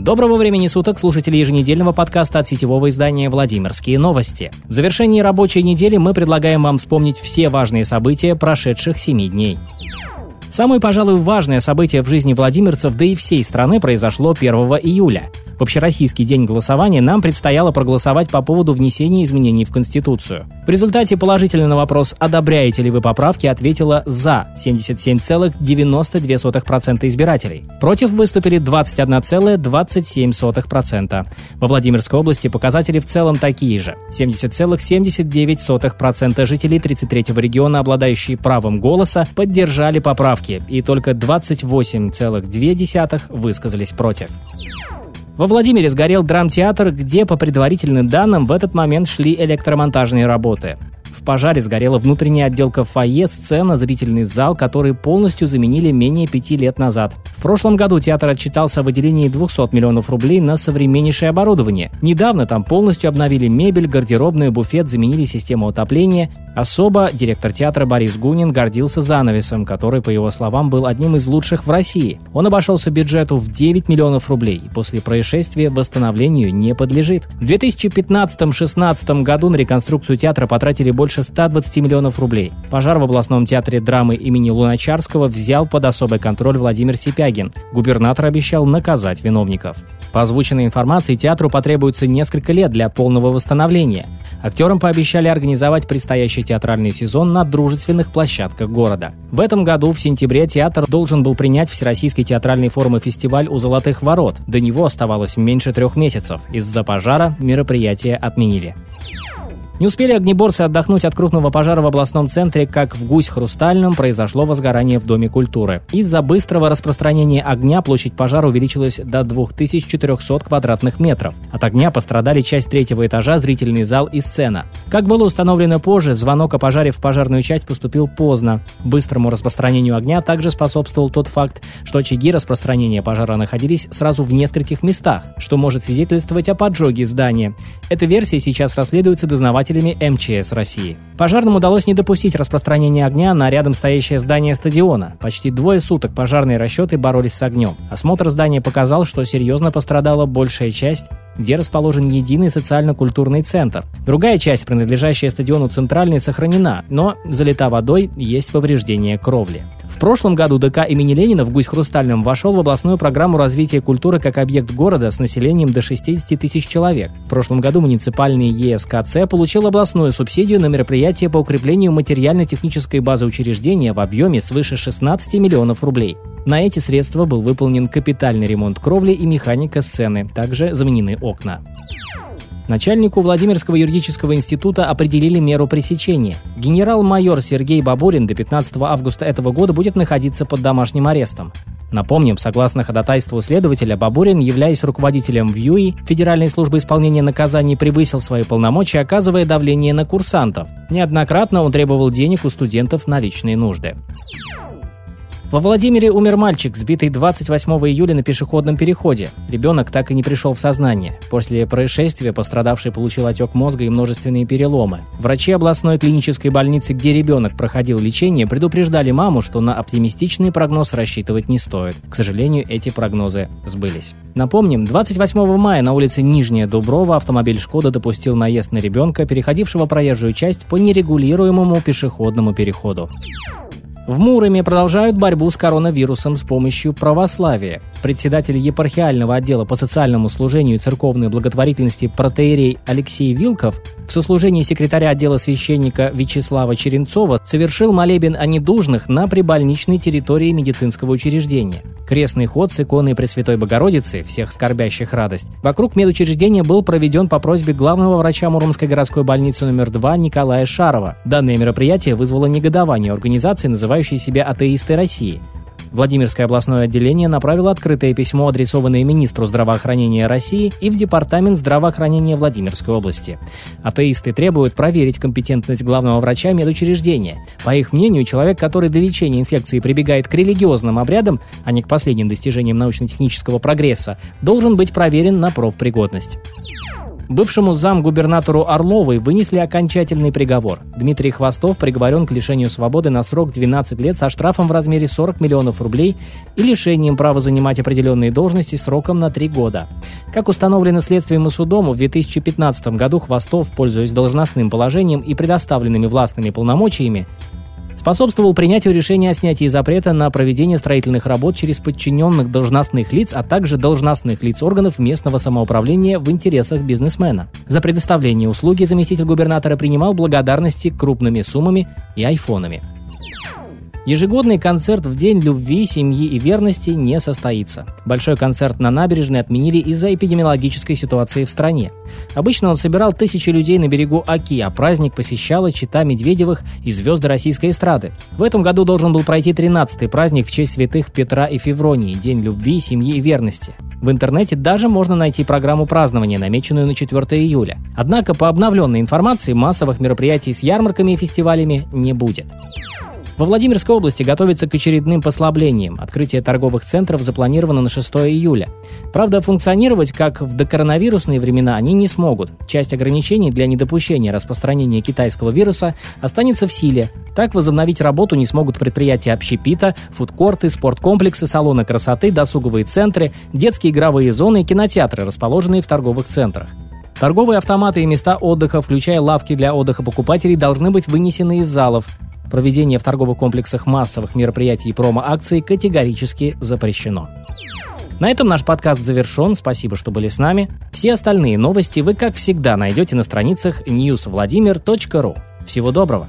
Доброго времени суток, слушатели еженедельного подкаста от сетевого издания «Владимирские новости». В завершении рабочей недели мы предлагаем вам вспомнить все важные события прошедших семи дней. Самое, пожалуй, важное событие в жизни владимирцев, да и всей страны, произошло 1 июля. В общероссийский день голосования нам предстояло проголосовать по поводу внесения изменений в Конституцию. В результате положительно на вопрос «Одобряете ли вы поправки?» ответило «За» 77,92% избирателей. Против выступили 21,27%. Во Владимирской области показатели в целом такие же. 70,79% жителей 33-го региона, обладающие правом голоса, поддержали поправки, и только 28,2% высказались против. Во Владимире сгорел драмтеатр, где, по предварительным данным, в этот момент шли электромонтажные работы пожаре сгорела внутренняя отделка фойе, сцена, зрительный зал, который полностью заменили менее пяти лет назад. В прошлом году театр отчитался о выделении 200 миллионов рублей на современнейшее оборудование. Недавно там полностью обновили мебель, гардеробную, буфет, заменили систему отопления. Особо директор театра Борис Гунин гордился занавесом, который, по его словам, был одним из лучших в России. Он обошелся бюджету в 9 миллионов рублей после происшествия восстановлению не подлежит. В 2015-16 году на реконструкцию театра потратили больше больше 120 миллионов рублей. Пожар в областном театре драмы имени Луначарского взял под особый контроль Владимир Сипягин. Губернатор обещал наказать виновников. По озвученной информации, театру потребуется несколько лет для полного восстановления. Актерам пообещали организовать предстоящий театральный сезон на дружественных площадках города. В этом году, в сентябре, театр должен был принять Всероссийский театральный форум и фестиваль у Золотых Ворот. До него оставалось меньше трех месяцев. Из-за пожара мероприятие отменили. Не успели огнеборцы отдохнуть от крупного пожара в областном центре, как в Гусь-Хрустальном произошло возгорание в Доме культуры. Из-за быстрого распространения огня площадь пожара увеличилась до 2400 квадратных метров. От огня пострадали часть третьего этажа, зрительный зал и сцена. Как было установлено позже, звонок о пожаре в пожарную часть поступил поздно. Быстрому распространению огня также способствовал тот факт, что очаги распространения пожара находились сразу в нескольких местах, что может свидетельствовать о поджоге здания. Эта версия сейчас расследуется дознавателями спасателями МЧС России. Пожарным удалось не допустить распространения огня на рядом стоящее здание стадиона. Почти двое суток пожарные расчеты боролись с огнем. Осмотр здания показал, что серьезно пострадала большая часть где расположен единый социально-культурный центр. Другая часть, принадлежащая стадиону «Центральный», сохранена, но залита водой, есть повреждение кровли. В прошлом году ДК имени Ленина в Гусь-Хрустальном вошел в областную программу развития культуры как объект города с населением до 60 тысяч человек. В прошлом году муниципальный ЕСКЦ получил областную субсидию на мероприятие по укреплению материально-технической базы учреждения в объеме свыше 16 миллионов рублей. На эти средства был выполнен капитальный ремонт кровли и механика сцены, также заменены окна. Начальнику Владимирского юридического института определили меру пресечения. Генерал-майор Сергей Бабурин до 15 августа этого года будет находиться под домашним арестом. Напомним, согласно ходатайству следователя, Бабурин, являясь руководителем ВьЮИ, Федеральной службы исполнения наказаний, превысил свои полномочия, оказывая давление на курсантов. Неоднократно он требовал денег у студентов на личные нужды. Во Владимире умер мальчик, сбитый 28 июля на пешеходном переходе. Ребенок так и не пришел в сознание. После происшествия пострадавший получил отек мозга и множественные переломы. Врачи областной клинической больницы, где ребенок проходил лечение, предупреждали маму, что на оптимистичный прогноз рассчитывать не стоит. К сожалению, эти прогнозы сбылись. Напомним, 28 мая на улице Нижняя Дуброва автомобиль «Шкода» допустил наезд на ребенка, переходившего проезжую часть по нерегулируемому пешеходному переходу. В Муроме продолжают борьбу с коронавирусом с помощью православия. Председатель епархиального отдела по социальному служению и церковной благотворительности протеерей Алексей Вилков в сослужении секретаря отдела священника Вячеслава Черенцова совершил молебен о недужных на прибольничной территории медицинского учреждения. Крестный ход с иконой Пресвятой Богородицы, всех скорбящих радость, вокруг медучреждения был проведен по просьбе главного врача Муромской городской больницы номер 2 Николая Шарова. Данное мероприятие вызвало негодование организации, называющей себя «Атеисты России». Владимирское областное отделение направило открытое письмо, адресованное министру здравоохранения России и в Департамент здравоохранения Владимирской области. Атеисты требуют проверить компетентность главного врача медучреждения. По их мнению, человек, который для лечения инфекции прибегает к религиозным обрядам, а не к последним достижениям научно-технического прогресса, должен быть проверен на профпригодность. Бывшему замгубернатору Орловой вынесли окончательный приговор. Дмитрий Хвостов приговорен к лишению свободы на срок 12 лет со штрафом в размере 40 миллионов рублей и лишением права занимать определенные должности сроком на 3 года. Как установлено следствием и судом, в 2015 году Хвостов, пользуясь должностным положением и предоставленными властными полномочиями, способствовал принятию решения о снятии запрета на проведение строительных работ через подчиненных должностных лиц, а также должностных лиц органов местного самоуправления в интересах бизнесмена. За предоставление услуги заместитель губернатора принимал благодарности крупными суммами и айфонами. Ежегодный концерт в День любви, семьи и верности не состоится. Большой концерт на набережной отменили из-за эпидемиологической ситуации в стране. Обычно он собирал тысячи людей на берегу Оки, а праздник посещала чита Медведевых и звезды российской эстрады. В этом году должен был пройти 13-й праздник в честь святых Петра и Февронии, День любви, семьи и верности. В интернете даже можно найти программу празднования, намеченную на 4 июля. Однако, по обновленной информации, массовых мероприятий с ярмарками и фестивалями не будет. Во Владимирской области готовится к очередным послаблениям. Открытие торговых центров запланировано на 6 июля. Правда, функционировать, как в докоронавирусные времена, они не смогут. Часть ограничений для недопущения распространения китайского вируса останется в силе. Так возобновить работу не смогут предприятия общепита, фудкорты, спорткомплексы, салоны красоты, досуговые центры, детские игровые зоны и кинотеатры, расположенные в торговых центрах. Торговые автоматы и места отдыха, включая лавки для отдыха покупателей, должны быть вынесены из залов. Проведение в торговых комплексах массовых мероприятий и промо-акций категорически запрещено. На этом наш подкаст завершен. Спасибо, что были с нами. Все остальные новости вы, как всегда, найдете на страницах newsvladimir.ru. Всего доброго!